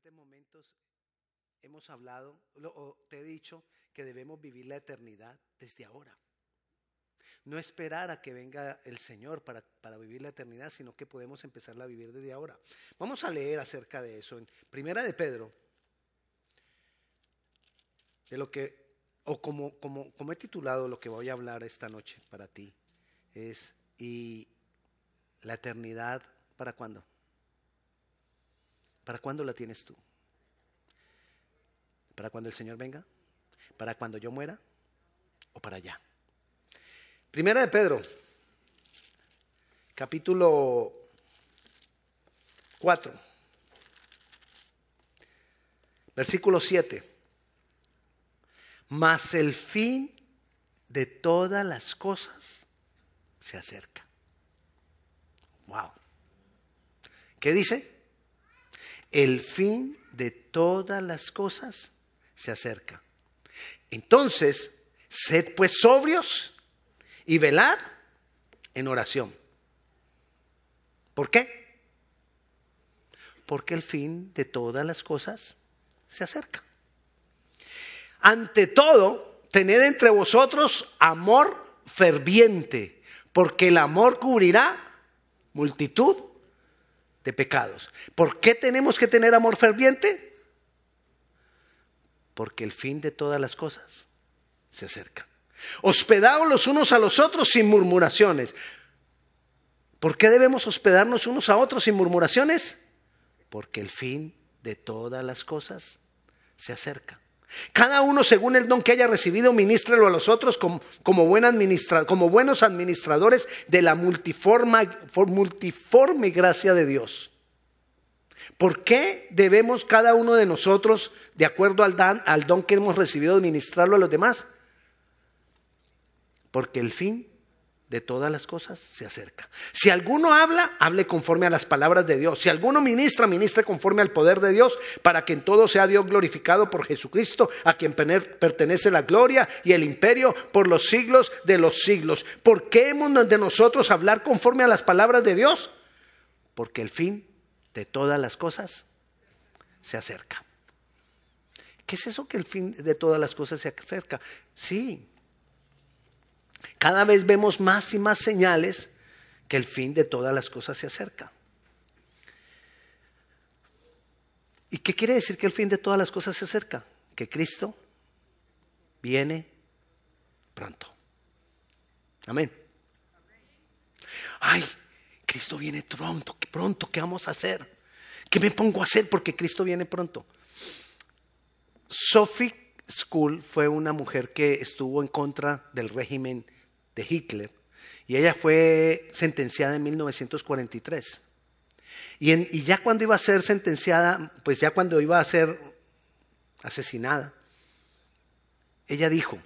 diferentes momentos hemos hablado o te he dicho que debemos vivir la eternidad desde ahora. No esperar a que venga el Señor para, para, vivir la eternidad, sino que podemos empezarla a vivir desde ahora. Vamos a leer acerca de eso en Primera de Pedro, de lo que, o como, como, como he titulado lo que voy a hablar esta noche para ti, es, ¿y la eternidad para cuándo? ¿Para cuándo la tienes tú? ¿Para cuando el Señor venga? ¿Para cuando yo muera? ¿O para allá? Primera de Pedro, capítulo 4, versículo 7. Mas el fin de todas las cosas se acerca. Wow. ¿Qué dice? El fin de todas las cosas se acerca. Entonces, sed pues sobrios y velad en oración. ¿Por qué? Porque el fin de todas las cosas se acerca. Ante todo, tened entre vosotros amor ferviente, porque el amor cubrirá multitud de pecados. ¿Por qué tenemos que tener amor ferviente? porque el fin de todas las cosas se acerca. Hospedaos los unos a los otros sin murmuraciones. ¿Por qué debemos hospedarnos unos a otros sin murmuraciones? Porque el fin de todas las cosas se acerca. Cada uno según el don que haya recibido, ministrelo a los otros como, buenos administradores de la multiforme gracia de Dios. ¿Por qué debemos cada uno de nosotros, de acuerdo al, al don que hemos recibido, administrarlo a los demás? Porque el fin de todas las cosas se acerca. Si alguno habla, hable conforme a las palabras de Dios. Si alguno ministra, ministre conforme al poder de Dios, para que en todo sea Dios glorificado por Jesucristo, a quien pertenece la gloria y el imperio por los siglos de los siglos. ¿Por qué hemos de nosotros hablar conforme a las palabras de Dios? Porque el fin de todas las cosas se acerca. ¿Qué es eso que el fin de todas las cosas se acerca? Sí, cada vez vemos más y más señales que el fin de todas las cosas se acerca. ¿Y qué quiere decir que el fin de todas las cosas se acerca? Que Cristo viene pronto. Amén. Ay, Cristo viene pronto, pronto, ¿qué vamos a hacer? ¿Qué me pongo a hacer porque Cristo viene pronto? Sophie School fue una mujer que estuvo en contra del régimen de Hitler y ella fue sentenciada en 1943. Y, y ya cuando iba a ser sentenciada, pues ya cuando iba a ser asesinada, ella dijo,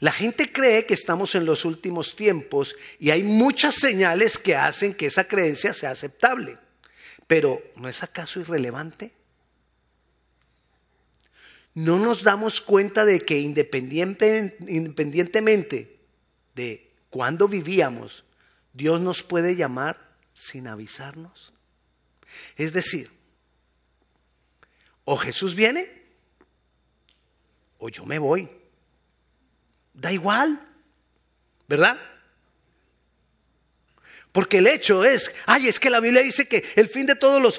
la gente cree que estamos en los últimos tiempos y hay muchas señales que hacen que esa creencia sea aceptable. Pero ¿no es acaso irrelevante? ¿No nos damos cuenta de que independientemente de cuándo vivíamos, Dios nos puede llamar sin avisarnos? Es decir, o Jesús viene o yo me voy. Da igual, ¿verdad? Porque el hecho es, ay, es que la Biblia dice que el fin de todos los,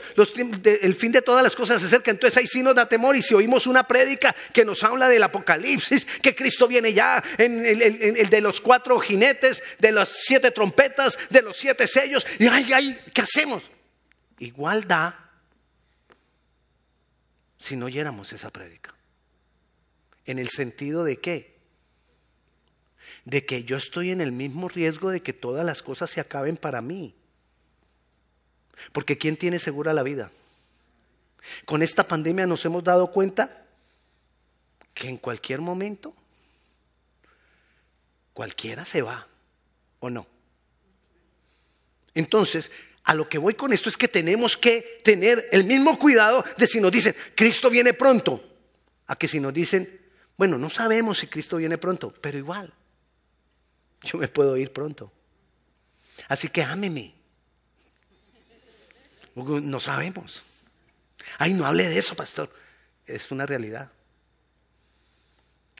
el fin de todas las cosas se acerca. Entonces ahí sí nos da temor. Y si oímos una prédica que nos habla del Apocalipsis, que Cristo viene ya, en el, de los cuatro jinetes, de las siete trompetas, de los siete sellos, y ay, ay, ¿qué hacemos? Igual da si no oyéramos esa prédica. En el sentido de que de que yo estoy en el mismo riesgo de que todas las cosas se acaben para mí. Porque ¿quién tiene segura la vida? Con esta pandemia nos hemos dado cuenta que en cualquier momento cualquiera se va, ¿o no? Entonces, a lo que voy con esto es que tenemos que tener el mismo cuidado de si nos dicen, Cristo viene pronto, a que si nos dicen, bueno, no sabemos si Cristo viene pronto, pero igual, yo me puedo ir pronto. Así que ámeme. No sabemos. Ay, no hable de eso, pastor. Es una realidad.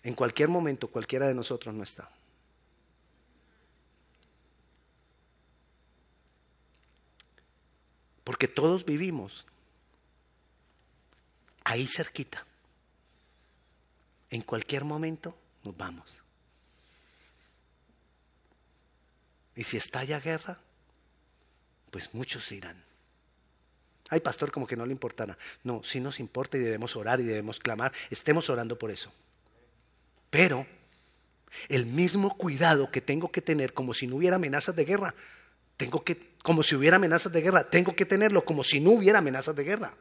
En cualquier momento cualquiera de nosotros no está. Porque todos vivimos ahí cerquita. En cualquier momento nos vamos. Y si estalla guerra, pues muchos irán. Ay, pastor, como que no le importara. No, sí nos importa y debemos orar y debemos clamar. Estemos orando por eso. Pero el mismo cuidado que tengo que tener como si no hubiera amenazas de guerra, tengo que, como si hubiera amenazas de guerra, tengo que tenerlo como si no hubiera amenazas de guerra.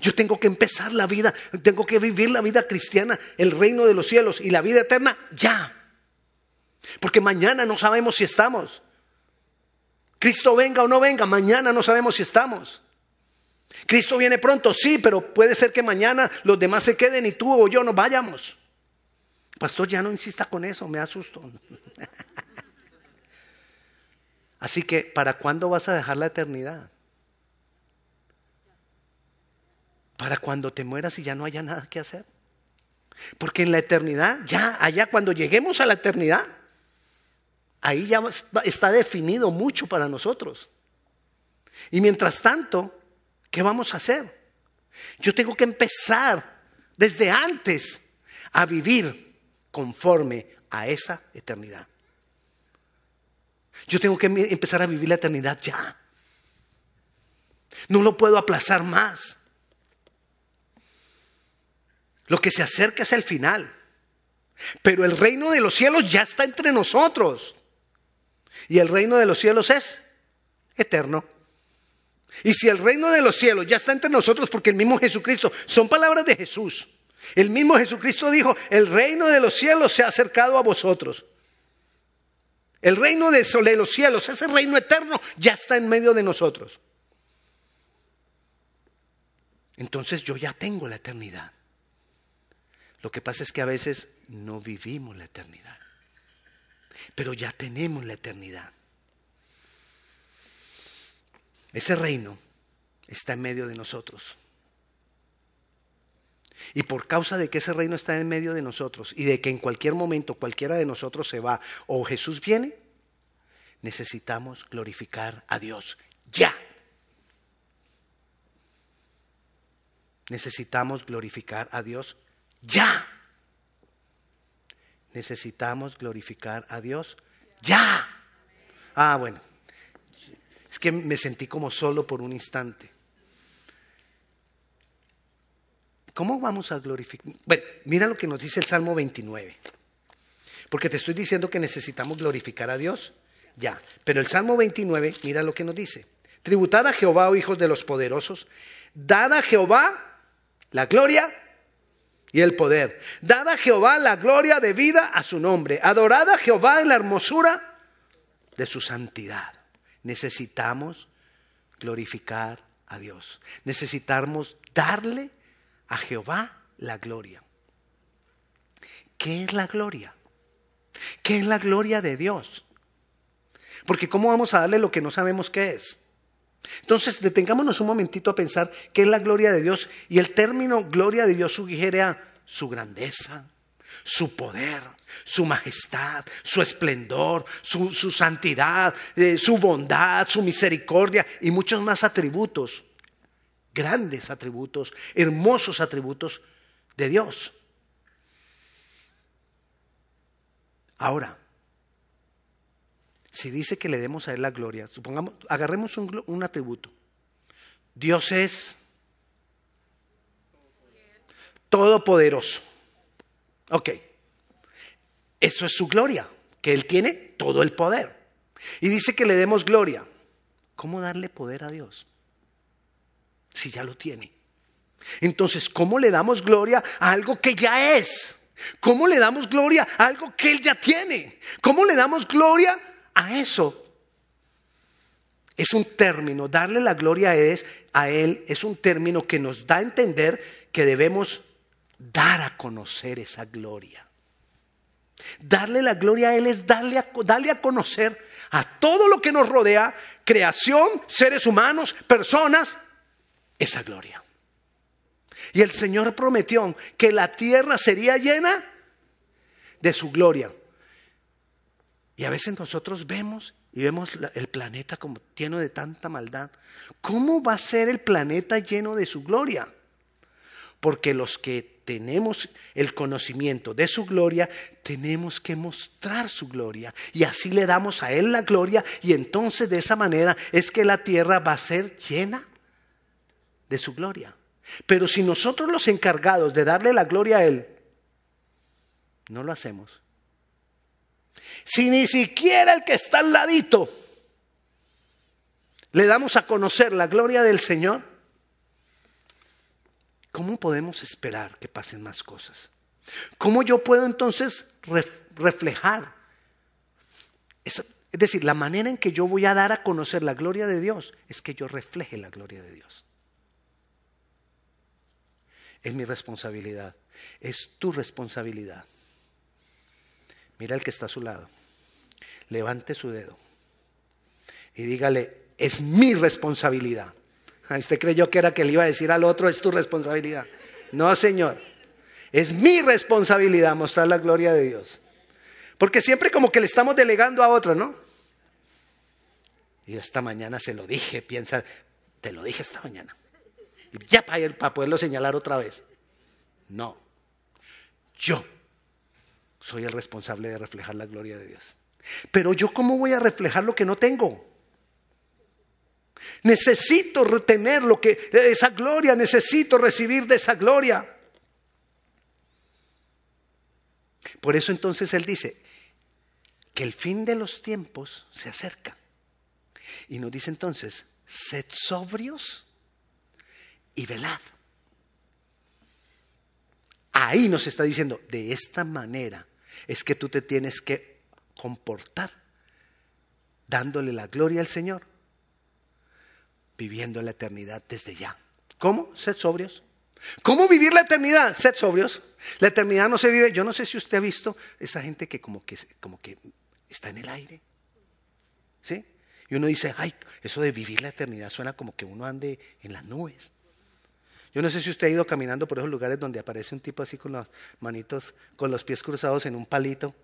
Yo tengo que empezar la vida, tengo que vivir la vida cristiana, el reino de los cielos y la vida eterna ya. Porque mañana no sabemos si estamos. Cristo venga o no venga, mañana no sabemos si estamos. Cristo viene pronto, sí, pero puede ser que mañana los demás se queden y tú o yo nos vayamos. Pastor, ya no insista con eso, me asusto. Así que, ¿para cuándo vas a dejar la eternidad? Para cuando te mueras y ya no haya nada que hacer. Porque en la eternidad, ya allá cuando lleguemos a la eternidad, ahí ya está definido mucho para nosotros. Y mientras tanto, ¿qué vamos a hacer? Yo tengo que empezar desde antes a vivir conforme a esa eternidad. Yo tengo que empezar a vivir la eternidad ya. No lo puedo aplazar más. Lo que se acerca es el final. Pero el reino de los cielos ya está entre nosotros. Y el reino de los cielos es eterno. Y si el reino de los cielos ya está entre nosotros, porque el mismo Jesucristo, son palabras de Jesús. El mismo Jesucristo dijo, el reino de los cielos se ha acercado a vosotros. El reino de los cielos, ese reino eterno, ya está en medio de nosotros. Entonces yo ya tengo la eternidad. Lo que pasa es que a veces no vivimos la eternidad pero ya tenemos la eternidad. Ese reino está en medio de nosotros. Y por causa de que ese reino está en medio de nosotros y de que en cualquier momento cualquiera de nosotros se va o Jesús viene, necesitamos glorificar a Dios ya. Necesitamos glorificar a Dios ya necesitamos glorificar a Dios ya. Ah, bueno. Es que me sentí como solo por un instante. ¿Cómo vamos a glorificar? Bueno, mira lo que nos dice el Salmo 29. Porque te estoy diciendo que necesitamos glorificar a Dios. Ya. Pero el Salmo 29, mira lo que nos dice. Tributad a Jehová, oh hijos de los poderosos. Dad a Jehová la gloria y el poder. Dada a Jehová la gloria de vida a su nombre. Adorada a Jehová en la hermosura de su santidad. Necesitamos glorificar a Dios. Necesitamos darle a Jehová la gloria. ¿Qué es la gloria? ¿Qué es la gloria de Dios? Porque ¿cómo vamos a darle lo que no sabemos qué es? Entonces, detengámonos un momentito a pensar qué es la gloria de Dios. Y el término gloria de Dios sugiere a su grandeza, su poder, su majestad, su esplendor, su, santidad, eh, su bondad, su misericordia y muchos más atributos, grandes atributos, hermosos atributos de Dios. Ahora, si dice que le demos a Él la gloria, supongamos, agarremos un atributo. Dios es todopoderoso. Ok, eso es su gloria, que Él tiene todo el poder. Y dice que le demos gloria. ¿Cómo darle poder a Dios? Si ya lo tiene. Entonces, ¿cómo le damos gloria a algo que ya es? ¿Cómo le damos gloria a algo que Él ya tiene? ¿Cómo le damos gloria a eso. Es un término, darle la gloria a él, es un término que nos da a entender que debemos dar a conocer esa gloria. Darle la gloria a Él es darle a, darle a conocer a todo lo que nos rodea, creación, seres humanos, personas, esa gloria. Y el Señor prometió que la tierra sería llena de su gloria. Y a veces nosotros vemos y vemos el planeta como lleno de tanta maldad. ¿Cómo va a ser el planeta lleno de su gloria? Porque los que tenemos el conocimiento de su gloria, tenemos que mostrar su gloria. Y así le damos a Él la gloria y entonces de esa manera es que la tierra va a ser llena de su gloria. Pero si nosotros los encargados de darle la gloria a Él, no lo hacemos, si ni siquiera el que está al ladito le damos a conocer la gloria del Señor, ¿cómo podemos esperar que pasen más cosas? ¿Cómo yo puedo entonces reflejar? Es, decir, la manera en que yo voy a dar a conocer la gloria de Dios es que yo refleje la gloria de Dios. Es mi responsabilidad, es tu responsabilidad. Mira el que está a su lado. Levante su dedo y dígale, es mi responsabilidad. Usted creyó que era que le iba a decir al otro, es tu responsabilidad. No, Señor. Es mi responsabilidad mostrar la gloria de Dios. Porque siempre como que le estamos delegando a otro, ¿no? Y esta mañana se lo dije, piensa, te lo dije esta mañana. Ya para poderlo señalar otra vez. No. Yo soy el responsable de reflejar la gloria de Dios. Pero yo cómo voy a reflejar lo que no tengo? Necesito retener lo que esa gloria, necesito recibir de esa gloria. Por eso entonces él dice que el fin de los tiempos se acerca. Y nos dice entonces, sed sobrios y velad. Ahí nos está diciendo, de esta manera es que tú te tienes que comportar dándole la gloria al Señor, viviendo la eternidad desde ya. ¿Cómo? Sed sobrios. ¿Cómo vivir la eternidad? Sed sobrios. La eternidad no se vive. Yo no sé si usted ha visto esa gente que como que, como que está en el aire. ¿Sí? Y uno dice, ay, eso de vivir la eternidad suena como que uno ande en las nubes. Yo no sé si usted ha ido caminando por esos lugares donde aparece un tipo así con las manitos, con los pies cruzados en un palito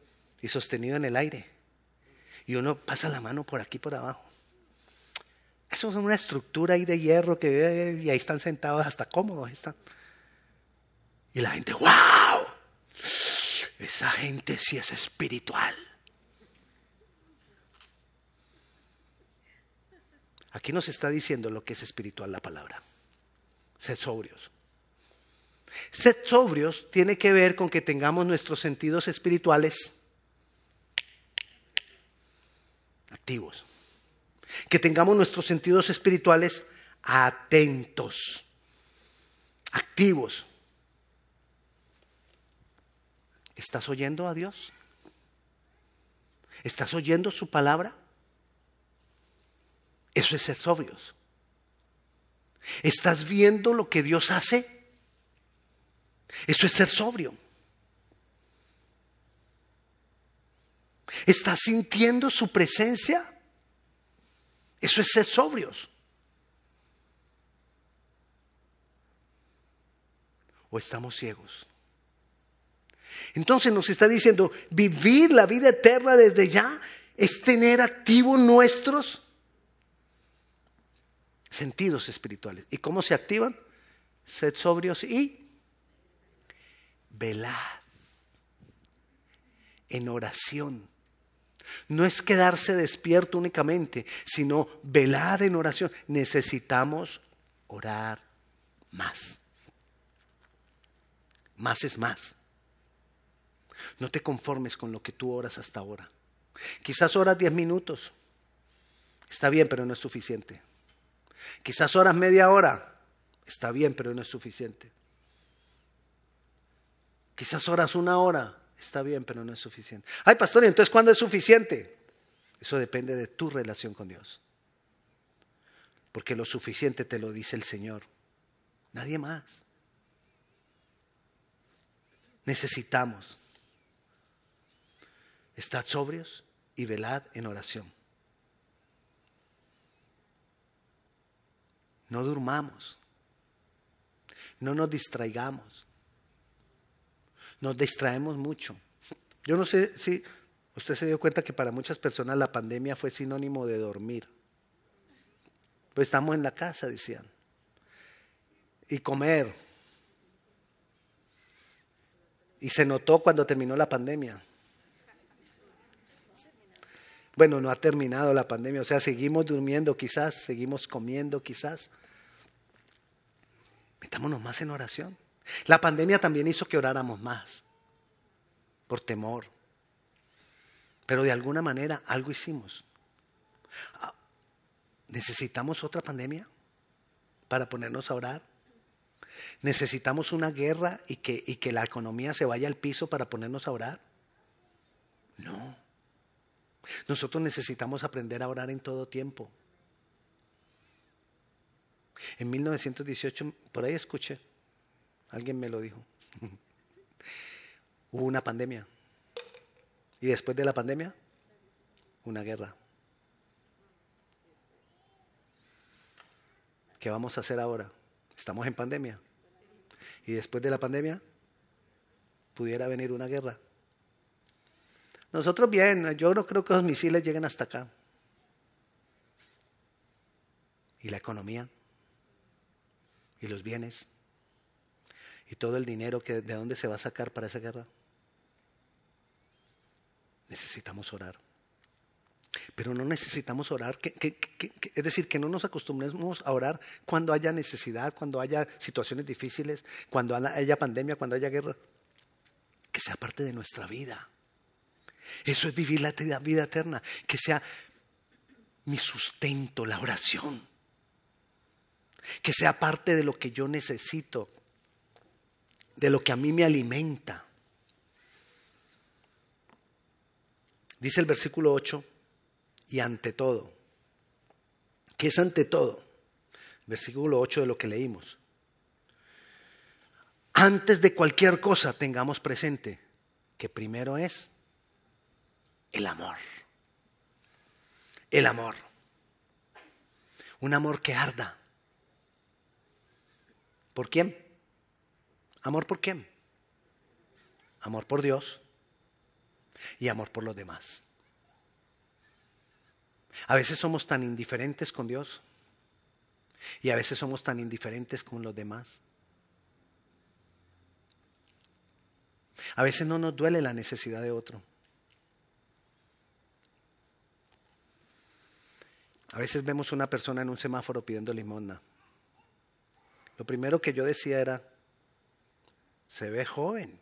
y sostenido en el aire. Y uno pasa la mano por aquí, por abajo. Eso es una estructura ahí de hierro que y ahí están sentados hasta cómodos. Están. Y la gente, wow, esa gente sí es espiritual. Aquí nos está diciendo lo que es espiritual la palabra. Sed sobrios. Sed sobrios tiene que ver con que tengamos nuestros sentidos espirituales activos. Que tengamos nuestros sentidos espirituales atentos, activos. ¿Estás oyendo a Dios? ¿Estás oyendo su palabra? Eso es ser sobrios. ¿Estás viendo lo que Dios hace? Eso es ser sobrio. ¿Estás sintiendo su presencia? Eso es ser sobrios. ¿O estamos ciegos? Entonces nos está diciendo, vivir la vida eterna desde ya es tener activos nuestros sentidos espirituales. ¿Y cómo se activan? Sed sobrios y velad en oración. No es quedarse despierto únicamente, sino velad en oración. Necesitamos orar más. Más es más. No te conformes con lo que tú oras hasta ahora. Quizás oras diez minutos. Está bien, pero no es suficiente. Quizás horas media hora. Está bien, pero no es suficiente. Quizás horas una hora. Está bien, pero no es suficiente. Ay, pastor, ¿y entonces cuándo es suficiente? Eso depende de tu relación con Dios. Porque lo suficiente te lo dice el Señor. Nadie más. Necesitamos. Estad sobrios y velad en oración. No durmamos. No nos distraigamos. Nos distraemos mucho. Yo no sé si usted se dio cuenta que para muchas personas la pandemia fue sinónimo de dormir. Pues estamos en la casa, decían. Y comer. Y se notó cuando terminó la pandemia. Bueno, no ha terminado la pandemia, o sea, seguimos durmiendo quizás, seguimos comiendo quizás. Metámonos más en oración. La pandemia también hizo que oráramos más, por temor. Pero de alguna manera algo hicimos. Ah, ¿Necesitamos otra pandemia para ponernos a orar? ¿Necesitamos una guerra y que, y que la economía se vaya al piso para ponernos a orar? No. Nosotros necesitamos aprender a orar en todo tiempo. En 1918, por ahí escuché, alguien me lo dijo, hubo una pandemia. Y después de la pandemia, una guerra. ¿Qué vamos a hacer ahora? Estamos en pandemia. Y después de la pandemia, pudiera venir una guerra. Nosotros bien, yo no creo que los misiles lleguen hasta acá. ¿Y la economía? ¿Y los bienes? ¿Y todo el dinero que de dónde se va a sacar para esa guerra? Necesitamos orar. Pero no necesitamos orar, es decir, que no nos acostumbremos a orar cuando haya necesidad, cuando haya situaciones difíciles, cuando haya pandemia, cuando haya guerra. Que sea parte de nuestra vida. Eso es vivir la vida eterna, que sea mi sustento, la oración. Que sea parte de lo que yo necesito, de lo que a mí me alimenta. Dice el versículo 8, y ante todo. ¿Qué es ante todo? Versículo 8 de lo que leímos. Antes de cualquier cosa tengamos presente que primero es el amor. El amor. Un amor que arda. ¿Por quién? ¿Amor por quién? Amor por Dios y amor por los demás. A veces somos tan indiferentes con Dios y a veces somos tan indiferentes con los demás. A veces no nos duele la necesidad de otro. A veces vemos una persona en un semáforo pidiendo limosna. Lo primero que yo decía era, se ve joven,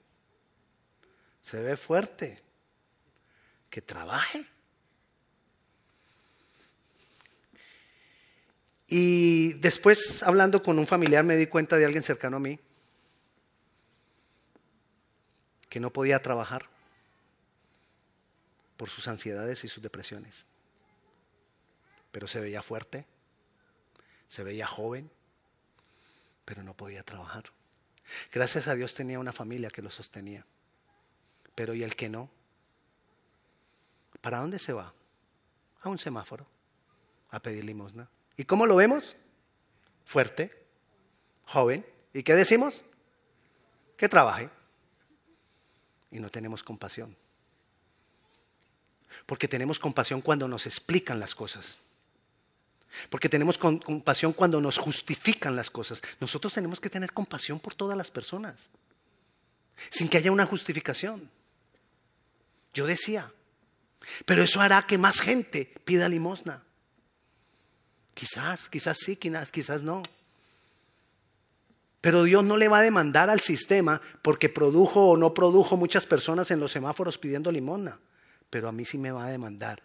se ve fuerte, que trabaje. Y después, hablando con un familiar, me di cuenta de alguien cercano a mí que no podía trabajar por sus ansiedades y sus depresiones. Pero se veía fuerte, se veía joven, pero no podía trabajar. Gracias a Dios tenía una familia que lo sostenía. Pero ¿y el que no? ¿Para dónde se va? A un semáforo, a pedir limosna. ¿Y cómo lo vemos? Fuerte, joven. ¿Y qué decimos? Que trabaje. Y no tenemos compasión. Porque tenemos compasión cuando nos explican las cosas. Porque tenemos compasión cuando nos justifican las cosas. Nosotros tenemos que tener compasión por todas las personas. Sin que haya una justificación. Yo decía, pero eso hará que más gente pida limosna. Quizás, quizás sí, quizás, quizás no. Pero Dios no le va a demandar al sistema porque produjo o no produjo muchas personas en los semáforos pidiendo limosna. Pero a mí sí me va a demandar.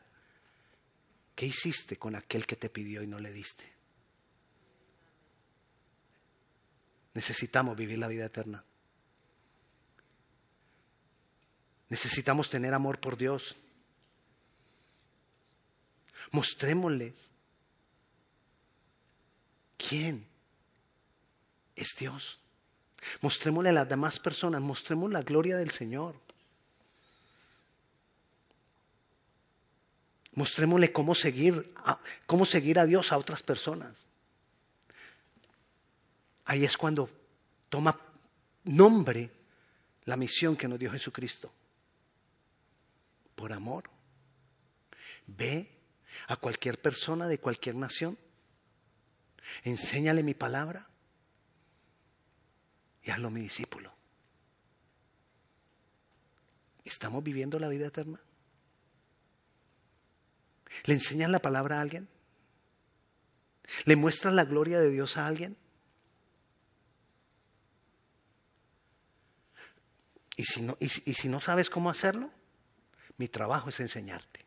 ¿Qué hiciste con aquel que te pidió y no le diste? Necesitamos vivir la vida eterna. Necesitamos tener amor por Dios. Mostrémosles ¿Quién? Es Dios. Mostrémosle a las demás personas, mostremos la gloria del Señor. Mostrémosle cómo seguir, a, cómo seguir a Dios a otras personas. Ahí es cuando toma nombre la misión que nos dio Jesucristo. Por amor. Ve a cualquier persona de cualquier nación. Enséñale mi palabra y hazlo mi discípulo. ¿Estamos viviendo la vida eterna? ¿Le enseñan la palabra a alguien? ¿Le muestran la gloria de Dios a alguien? Y si, no, y, si no sabes cómo hacerlo, mi trabajo es enseñarte.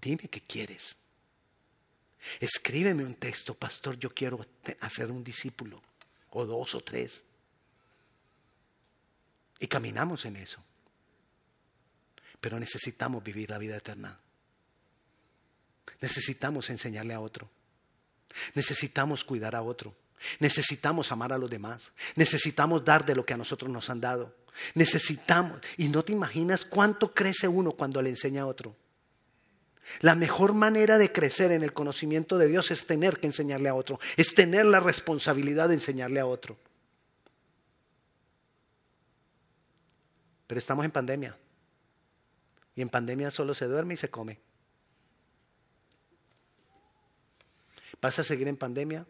Dime qué quieres. Escríbeme un texto, pastor, yo quiero hacer un discípulo, o dos o tres. Y caminamos en eso. Pero necesitamos vivir la vida eterna. Necesitamos enseñarle a otro. Necesitamos cuidar a otro. Necesitamos amar a los demás. Necesitamos dar de lo que a nosotros nos han dado. Necesitamos. Y no te imaginas cuánto crece uno cuando le enseña a otro. La mejor manera de crecer en el conocimiento de Dios es tener que enseñarle a otro. Es tener la responsabilidad de enseñarle a otro. Pero estamos en pandemia. Y en pandemia solo se duerme y se come. ¿Vas a seguir en pandemia?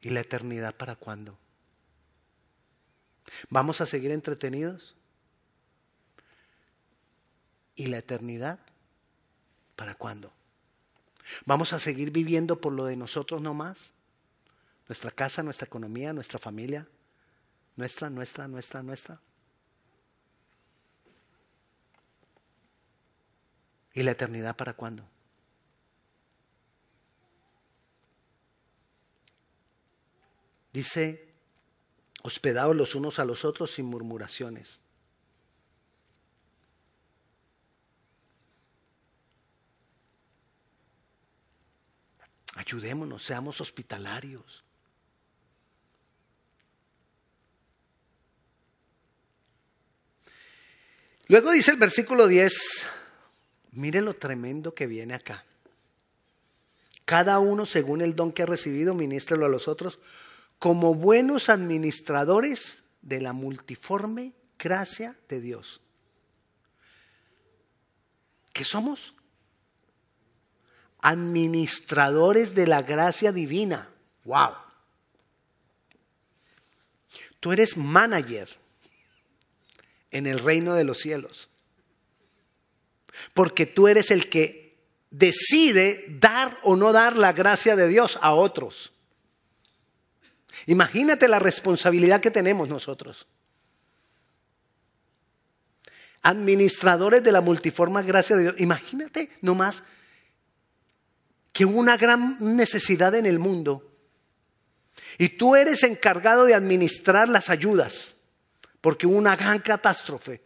¿Y la eternidad para cuándo? ¿Vamos a seguir entretenidos? ¿Y la eternidad para cuándo? ¿Vamos a seguir viviendo por lo de nosotros nomás? Nuestra casa, nuestra economía, nuestra familia. Nuestra, nuestra, nuestra, nuestra. ¿Y la eternidad para cuándo? Dice, hospedados los unos a los otros sin murmuraciones. Ayudémonos, seamos hospitalarios. Luego dice el versículo 10, mire lo tremendo que viene acá. Cada uno según el don que ha recibido, ministrelo a los otros como buenos administradores de la multiforme gracia de Dios. ¿Qué somos? Administradores de la gracia divina. ¡Wow! Tú eres manager en el reino de los cielos. Porque tú eres el que decide dar o no dar la gracia de Dios a otros. Imagínate la responsabilidad que tenemos nosotros. Administradores de la multiforme gracia de Dios. Imagínate nomás que hubo una gran necesidad en el mundo y tú eres encargado de administrar las ayudas porque hubo una gran catástrofe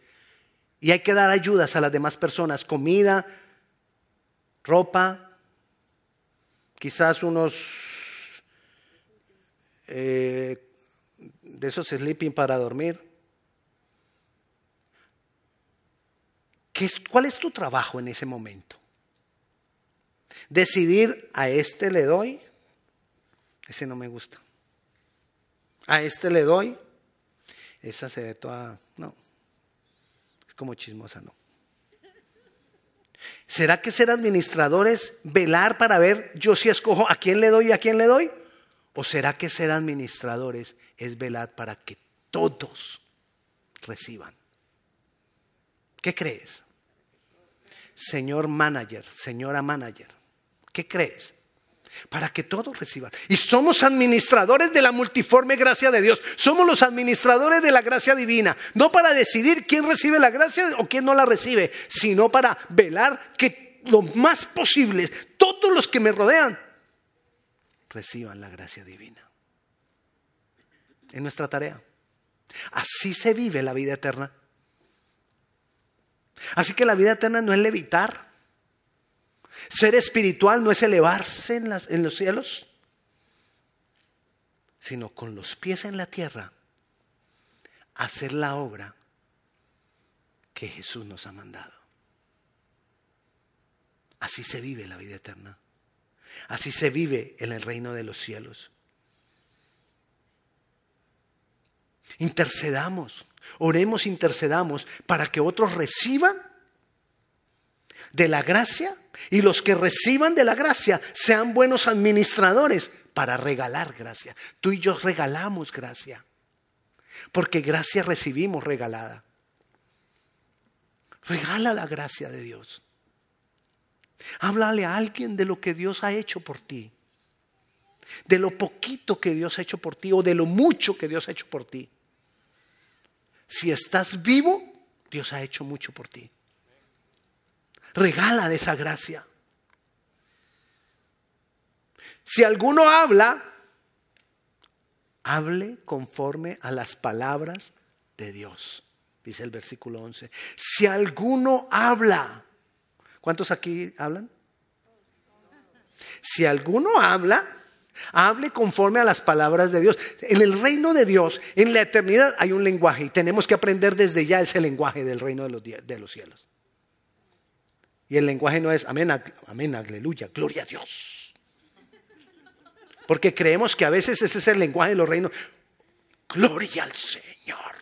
y hay que dar ayudas a las demás personas, comida, ropa, quizás unos eh, de esos sleeping para dormir. ¿Qué es, ¿Cuál es tu trabajo en ese momento? Decidir a este le doy, ese no me gusta. A este le doy, esa se ve toda, como chismosa, no. ¿Será que ser administradores, velar para ver yo si escojo a quién le doy y a quién le doy? ¿O será que ser administradores es velar para que todos reciban? ¿Qué crees? Señor manager, señora manager, ¿qué crees? Para que todos reciban. Y somos administradores de la multiforme gracia de Dios. Somos los administradores de la gracia divina. No para decidir quién recibe la gracia o quién no la recibe, sino para velar que lo más posible, todos los que me rodean reciban la gracia divina. Es nuestra tarea. Así se vive la vida eterna. Así que la vida eterna no es levitar. Ser espiritual no es elevarse en, los cielos, sino con los pies en la tierra, hacer la obra que Jesús nos ha mandado. Así se vive la vida eterna. Así se vive en el reino de los cielos. Intercedamos, oremos, intercedamos para que otros reciban de la gracia y los que reciban de la gracia sean buenos administradores para regalar gracia. Tú y yo regalamos gracia, porque gracia recibimos regalada. Regala la gracia de Dios. Háblale a alguien de lo que Dios ha hecho por ti, de lo poquito que Dios ha hecho por ti o de lo mucho que Dios ha hecho por ti. Si estás vivo, Dios ha hecho mucho por ti. Regala de esa gracia. Si alguno habla, hable conforme a las palabras de Dios, dice el versículo 11. Si alguno habla, ¿cuántos aquí hablan? Si alguno habla, hable conforme a las palabras de Dios. En el reino de Dios, en la eternidad, hay un lenguaje y tenemos que aprender desde ya ese lenguaje del reino de los, de los cielos. Y el lenguaje no es amén, amén, aleluya, gloria a Dios. Porque creemos que a veces ese es el lenguaje de los reinos. Gloria al Señor.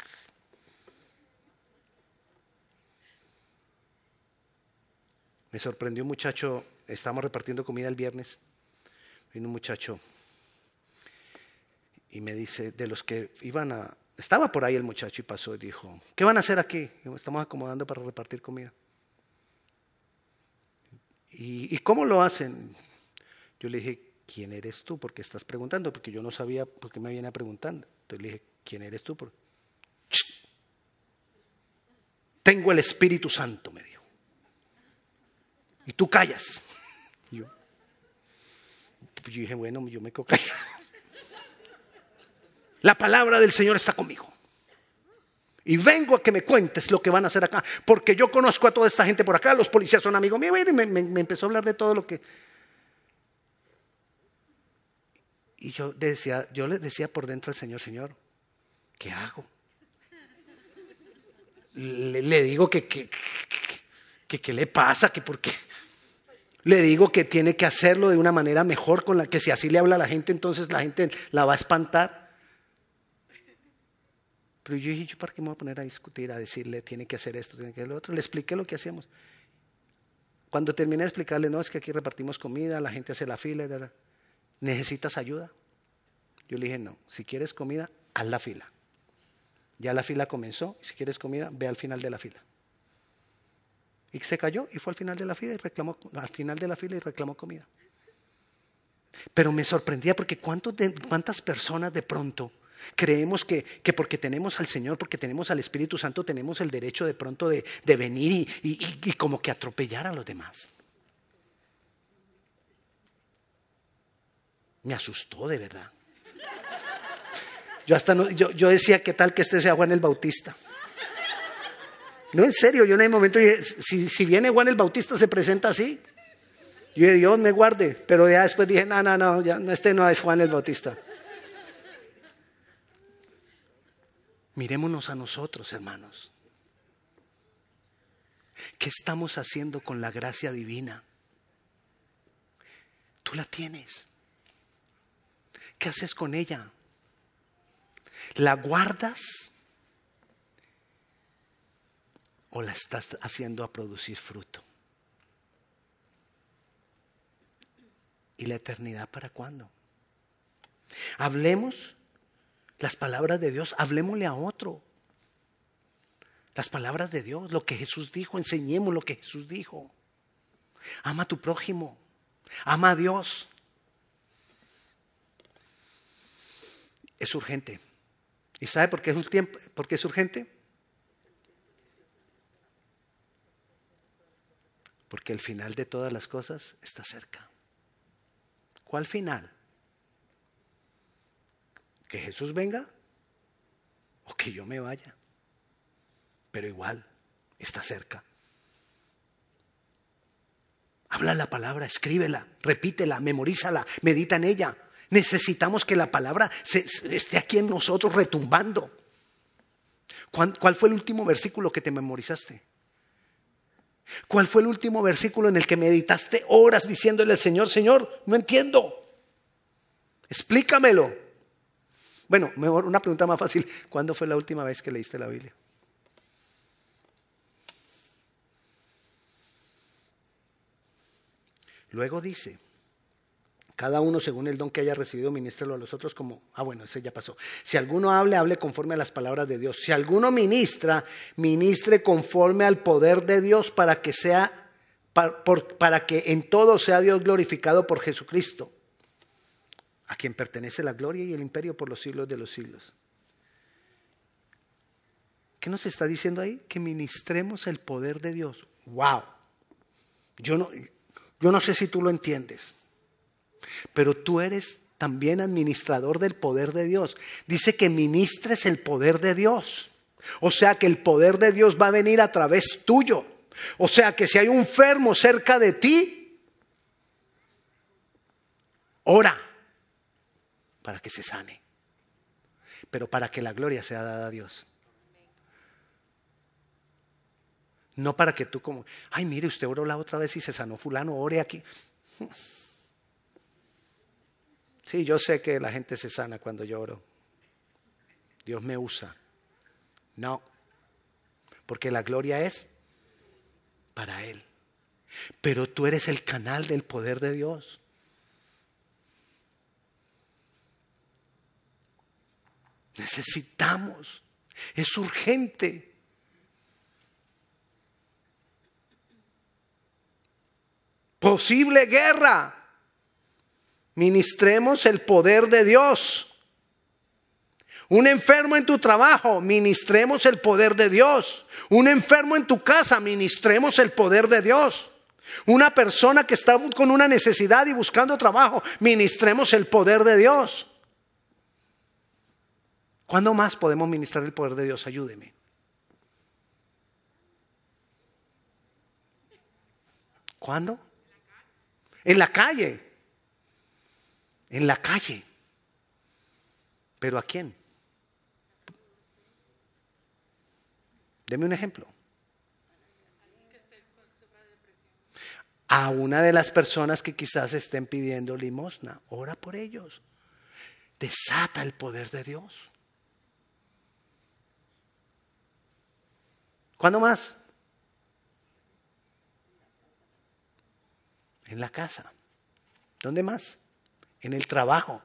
Me sorprendió un muchacho, estábamos repartiendo comida el viernes, vino un muchacho y me dice, de los que iban a... Estaba por ahí el muchacho y pasó y dijo, ¿qué van a hacer aquí? Estamos acomodando para repartir comida. ¿Y, ¿Y cómo lo hacen? Yo le dije, ¿quién eres tú? Porque estás preguntando, porque yo no sabía por qué me viene preguntando. Entonces le dije, ¿quién eres tú? Tengo el Espíritu Santo, me dijo. Y tú callas. yo, pues yo dije, bueno, yo me quedo La palabra del Señor está conmigo. Y vengo a que me cuentes lo que van a hacer acá, porque yo conozco a toda esta gente por acá, los policías son amigos míos, y me, empezó a hablar de todo lo que Y yo decía, yo le decía por dentro al Señor, Señor, ¿qué hago? Le, digo que, que, que, le pasa, que por qué. Le digo que tiene que hacerlo de una manera mejor con la que si así le habla a la gente, entonces la gente la va a espantar. Pero yo dije, ¿yo para qué me voy a poner a discutir, a decirle, tiene que hacer esto, tiene que hacer lo otro? Le expliqué lo que hacíamos. Cuando terminé de explicarle, no, es que aquí repartimos comida, la gente hace la fila, ¿necesitas ayuda? Yo le dije, no, si quieres comida, haz la fila. Ya la fila comenzó, si quieres comida, ve al final de la fila. Y se cayó y fue al final de la fila y reclamó, al final de la fila y reclamó comida. Pero me sorprendía porque cuántas personas de pronto creemos que, porque tenemos al Señor, porque tenemos al Espíritu Santo, tenemos el derecho de pronto de, venir y como que atropellar a los demás. Me asustó de verdad. Yo, hasta yo, decía, ¿qué tal que este sea Juan el Bautista? No, en serio, yo en el momento si, si viene Juan el Bautista se presenta así. Yo dije, Dios me guarde, pero ya después dije, no, no, no, ya, este no es Juan el Bautista. Mirémonos a nosotros, hermanos. ¿Qué estamos haciendo con la gracia divina? Tú la tienes. ¿Qué haces con ella? ¿La guardas o la estás haciendo a producir fruto? ¿Y la eternidad para cuándo? Hablemos las palabras de Dios, hablemosle a otro. Las palabras de Dios, lo que Jesús dijo, enseñemos lo que Jesús dijo. Ama a tu prójimo, ama a Dios. Es urgente. ¿Y sabe por qué es, por qué es urgente? Porque el final de todas las cosas está cerca. ¿Cuál final? ¿Que Jesús venga o que yo me vaya? Pero igual está cerca. Habla la palabra, escríbela, repítela, memorízala, medita en ella. Necesitamos que la palabra esté aquí en nosotros retumbando. ¿Cuál, fue el último versículo que te memorizaste? ¿Cuál fue el último versículo en el que meditaste horas diciéndole al Señor, Señor, no entiendo? Explícamelo. Bueno, mejor una pregunta más fácil. ¿Cuándo fue la última vez que leíste la Biblia? Luego dice, cada uno según el don que haya recibido, ministrelo a los otros como, ah bueno, ese ya pasó. Si alguno hable, hable conforme a las palabras de Dios. Si alguno ministra, ministre conforme al poder de Dios para que sea, para, para que en todo sea Dios glorificado por Jesucristo, a quien pertenece la gloria y el imperio por los siglos de los siglos. ¿Qué nos está diciendo ahí? Que ministremos el poder de Dios. ¡Wow! Yo no, yo no sé si tú lo entiendes, pero tú eres también administrador del poder de Dios. Dice que ministres el poder de Dios. O sea que el poder de Dios va a venir a través tuyo. O sea que si hay un enfermo cerca de ti, ora para que se sane. Pero para que la gloria sea dada a Dios. No para que tú como, ay, mire, usted oró la otra vez y se sanó fulano, ore aquí. Sí, yo sé que la gente se sana cuando yo oro. Dios me usa. No, porque la gloria es para Él. Pero tú eres el canal del poder de Dios. Necesitamos. Es urgente posible guerra. Ministremos el poder de Dios. Un enfermo en tu trabajo, ministremos el poder de Dios. Un enfermo en tu casa, ministremos el poder de Dios. Una persona que está con una necesidad y buscando trabajo, ministremos el poder de Dios. ¿Cuándo más podemos ministrar el poder de Dios? Ayúdeme. ¿Cuándo? En la calle. En la calle. ¿Pero a quién? Deme un ejemplo. A una de las personas que quizás estén pidiendo limosna. Ora por ellos. Desata el poder de Dios. ¿Cuándo más? en la casa. ¿Dónde más? En el trabajo.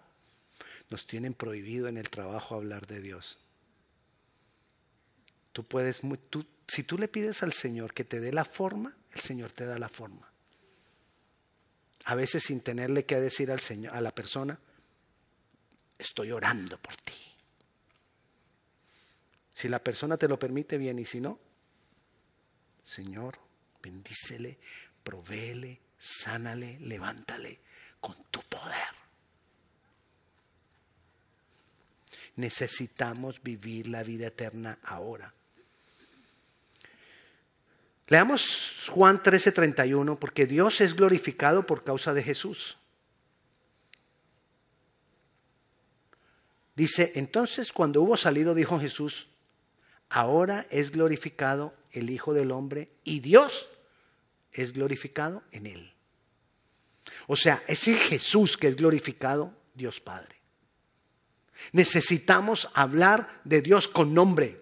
Nos tienen prohibido en el trabajo hablar de Dios. Tú puedes, tú, si tú le pides al Señor que te dé la forma, el Señor te da la forma. A veces sin tenerle que decir al Señor, a la persona, estoy orando por ti. Si la persona te lo permite, bien, y si no, Señor, bendícele, provéele, sánale, levántale con tu poder. Necesitamos vivir la vida eterna ahora. Leamos Juan 13:31, porque Dios es glorificado por causa de Jesús. Dice, entonces cuando hubo salido, dijo Jesús, ahora es glorificado el Hijo del Hombre y Dios es glorificado en él. O sea, es en Jesús que es glorificado Dios Padre. Necesitamos hablar de Dios con nombre.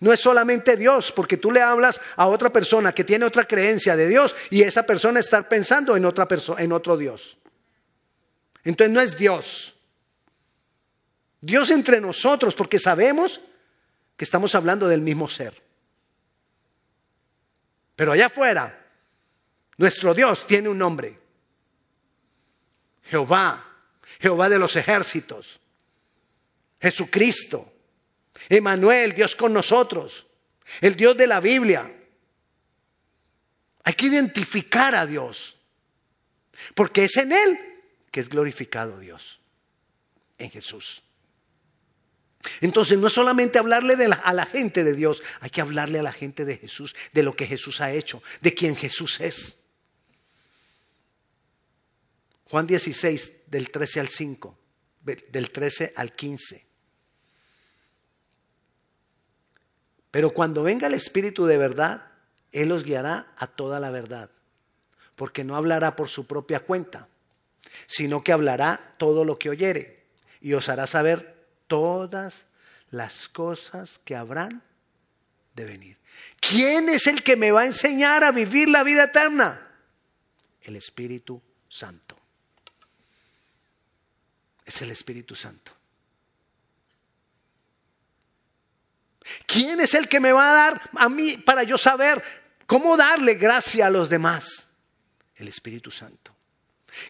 No es solamente Dios, porque tú le hablas a otra persona que tiene otra creencia de Dios y esa persona está pensando en, otra en otro Dios. Entonces no es Dios. Dios entre nosotros, porque sabemos que estamos hablando del mismo ser. Pero allá afuera, nuestro Dios tiene un nombre. Jehová, Jehová de los ejércitos, Jesucristo, Emanuel, Dios con nosotros, el Dios de la Biblia. Hay que identificar a Dios, porque es en Él que es glorificado Dios, en Jesús. Entonces no es solamente hablarle a la gente de Dios, hay que hablarle a la gente de Jesús, de lo que Jesús ha hecho, de quien Jesús es. Juan 16, del 13 al 5, del 13 al 15. Pero cuando venga el Espíritu de verdad, Él os guiará a toda la verdad, porque no hablará por su propia cuenta, sino que hablará todo lo que oyere y os hará saber todas las cosas que habrán de venir. ¿Quién es el que me va a enseñar a vivir la vida eterna? El Espíritu Santo. Es el Espíritu Santo. ¿Quién es el que me va a dar a mí para yo saber cómo darle gracia a los demás? El Espíritu Santo.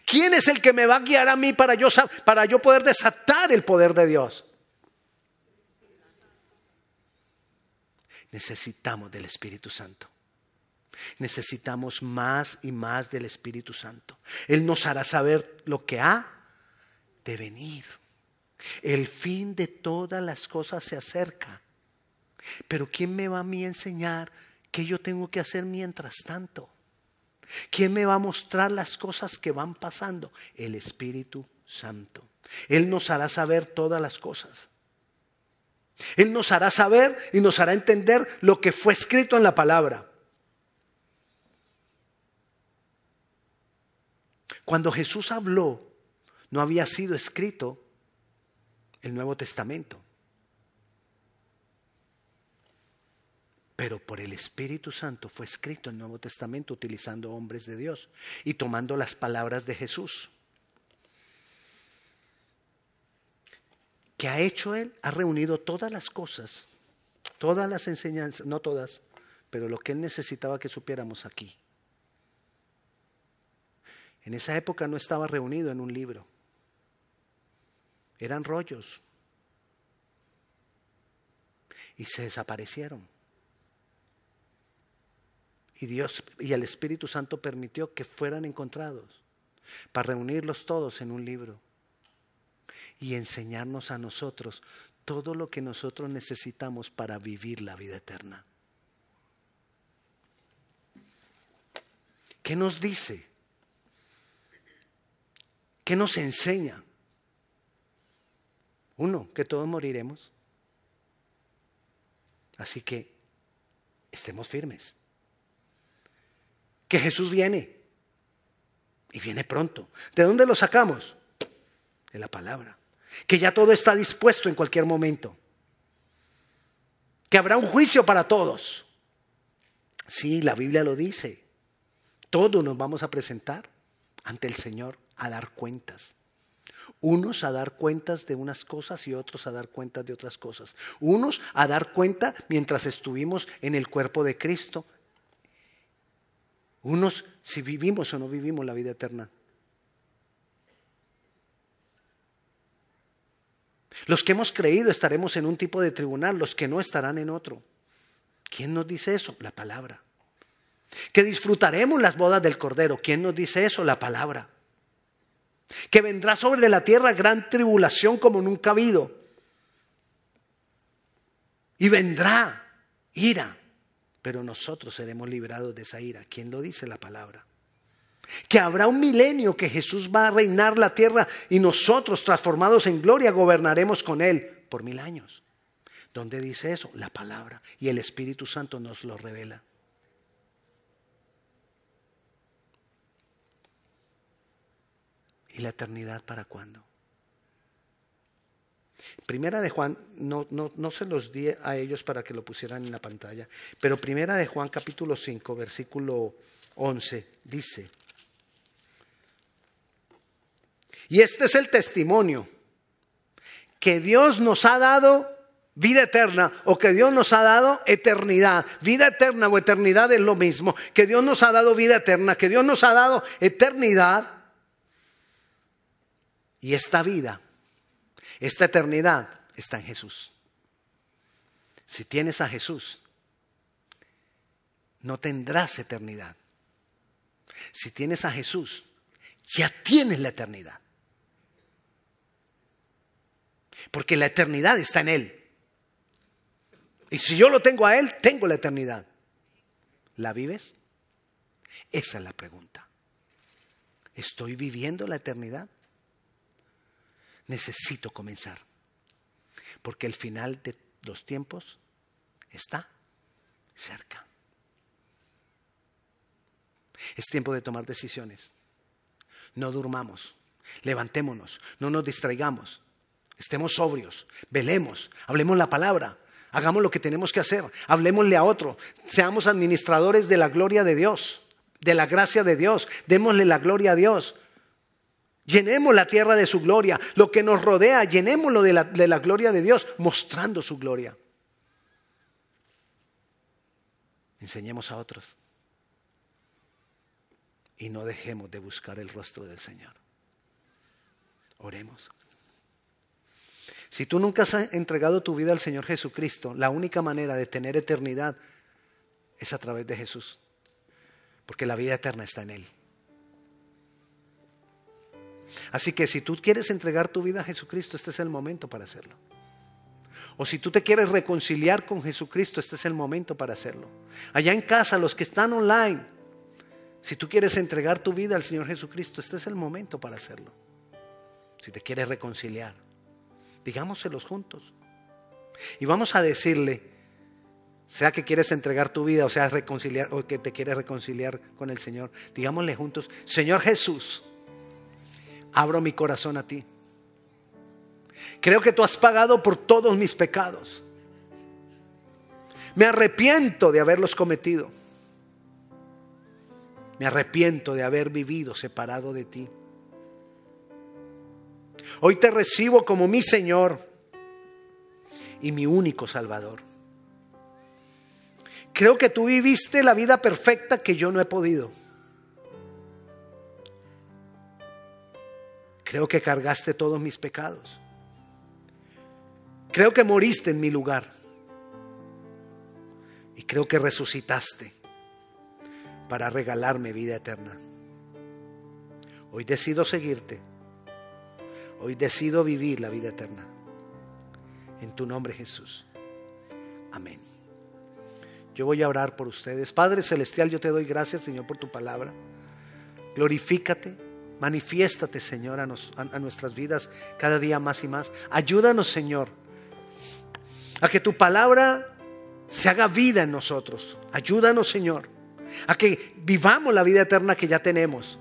¿Quién es el que me va a guiar a mí para yo, para yo poder desatar el poder de Dios? Necesitamos del Espíritu Santo. Necesitamos más y más del Espíritu Santo. Él nos hará saber lo que ha de venir. El fin de todas las cosas se acerca. Pero ¿quién me va a mí enseñar qué yo tengo que hacer mientras tanto? ¿Quién me va a mostrar las cosas que van pasando? El Espíritu Santo. Él nos hará saber todas las cosas. Él nos hará saber y nos hará entender lo que fue escrito en la palabra. Cuando Jesús habló, no había sido escrito el Nuevo Testamento. pero por el Espíritu Santo fue escrito el Nuevo Testamento utilizando hombres de Dios y tomando las palabras de Jesús. ¿Qué ha hecho Él? Ha reunido todas las cosas, todas las enseñanzas, no todas, pero lo que Él necesitaba que supiéramos aquí. En esa época no estaba reunido en un libro, eran rollos y se desaparecieron. Y Dios y el Espíritu Santo permitió que fueran encontrados para reunirlos todos en un libro y enseñarnos a nosotros todo lo que nosotros necesitamos para vivir la vida eterna. ¿Qué nos dice? ¿Qué nos enseña? Uno, que todos moriremos. Así que estemos firmes que Jesús viene. Y viene pronto. ¿De dónde lo sacamos? De la palabra. Que ya todo está dispuesto en cualquier momento. Que habrá un juicio para todos. Sí, la Biblia lo dice. Todos nos vamos a presentar ante el Señor a dar cuentas. Unos a dar cuentas de unas cosas y otros a dar cuentas de otras cosas. Unos a dar cuenta mientras estuvimos en el cuerpo de Cristo unos si vivimos o no vivimos la vida eterna. Los que hemos creído estaremos en un tipo de tribunal, los que no estarán en otro. ¿Quién nos dice eso? La palabra. Que disfrutaremos las bodas del Cordero. ¿Quién nos dice eso? La palabra. Que vendrá sobre la tierra gran tribulación como nunca ha habido. Y vendrá ira pero nosotros seremos librados de esa ira. ¿Quién lo dice la palabra? Que habrá un milenio que Jesús va a reinar la tierra y nosotros, transformados en gloria, gobernaremos con Él por mil años. ¿Dónde dice eso? La palabra. Y el Espíritu Santo nos lo revela. ¿Y la eternidad para cuándo? Primera de Juan, no, no, se los di a ellos para que lo pusieran en la pantalla, pero primera de Juan capítulo 5, versículo 11, dice, y este es el testimonio, que Dios nos ha dado vida eterna o que Dios nos ha dado eternidad. Vida eterna o eternidad es lo mismo, que Dios nos ha dado vida eterna, que Dios nos ha dado eternidad. Y esta vida esta eternidad está en Jesús. Si tienes a Jesús, no tendrás eternidad. Si tienes a Jesús, ya tienes la eternidad. Porque la eternidad está en Él. Y si yo lo tengo a Él, tengo la eternidad. ¿La vives? Esa es la pregunta. ¿Estoy viviendo la eternidad? necesito comenzar. Porque el final de los tiempos está cerca. Es tiempo de tomar decisiones. No durmamos. Levantémonos. No nos distraigamos. Estemos sobrios. Velemos. Hablemos la palabra. Hagamos lo que tenemos que hacer. Hablemosle a otro. Seamos administradores de la gloria de Dios. De la gracia de Dios. Démosle la gloria a Dios. Llenemos la tierra de su gloria. Lo que nos rodea, llenémoslo de la, de la gloria de Dios, mostrando su gloria. Enseñemos a otros. Y no dejemos de buscar el rostro del Señor. Oremos. Si tú nunca has entregado tu vida al Señor Jesucristo, la única manera de tener eternidad es a través de Jesús. Porque la vida eterna está en Él. Así que si tú quieres entregar tu vida a Jesucristo, este es el momento para hacerlo. O si tú te quieres reconciliar con Jesucristo, este es el momento para hacerlo. Allá en casa, los que están online, si tú quieres entregar tu vida al Señor Jesucristo, este es el momento para hacerlo. Si te quieres reconciliar, digámoselos juntos. Y vamos a decirle, sea que quieres entregar tu vida o sea reconciliar o que te quieres reconciliar con el Señor, digámosle juntos, Señor Jesús, abro mi corazón a ti. Creo que tú has pagado por todos mis pecados. Me arrepiento de haberlos cometido. Me arrepiento de haber vivido separado de ti. Hoy te recibo como mi Señor y mi único Salvador. Creo que tú viviste la vida perfecta que yo no he podido. Creo que cargaste todos mis pecados. Creo que moriste en mi lugar. Y creo que resucitaste para regalarme vida eterna. Hoy decido seguirte. Hoy decido vivir la vida eterna. En tu nombre Jesús. Amén. Yo voy a orar por ustedes. Padre Celestial, yo te doy gracias Señor por tu palabra. Glorifícate Manifiéstate, Señor, a, nuestras vidas cada día más y más. Ayúdanos, Señor, a que tu palabra se haga vida en nosotros. Ayúdanos, Señor, a que vivamos la vida eterna que ya tenemos.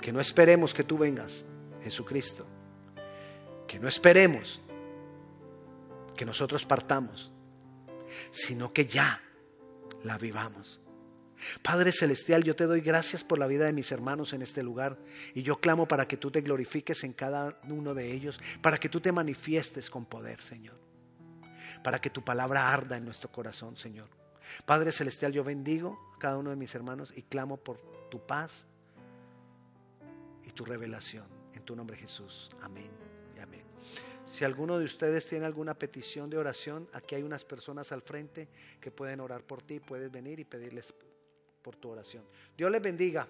Que no esperemos que tú vengas, Jesucristo. Que no esperemos que nosotros partamos, sino que ya la vivamos. Padre Celestial, yo te doy gracias por la vida de mis hermanos en este lugar y yo clamo para que tú te glorifiques en cada uno de ellos, para que tú te manifiestes con poder, Señor, para que tu palabra arda en nuestro corazón, Señor. Padre Celestial, yo bendigo a cada uno de mis hermanos y clamo por tu paz y tu revelación. Tu nombre Jesús. Amén y amén. Si alguno de ustedes tiene alguna petición de oración, aquí hay unas personas al frente que pueden orar por ti. Puedes venir y pedirles por tu oración. Dios les bendiga.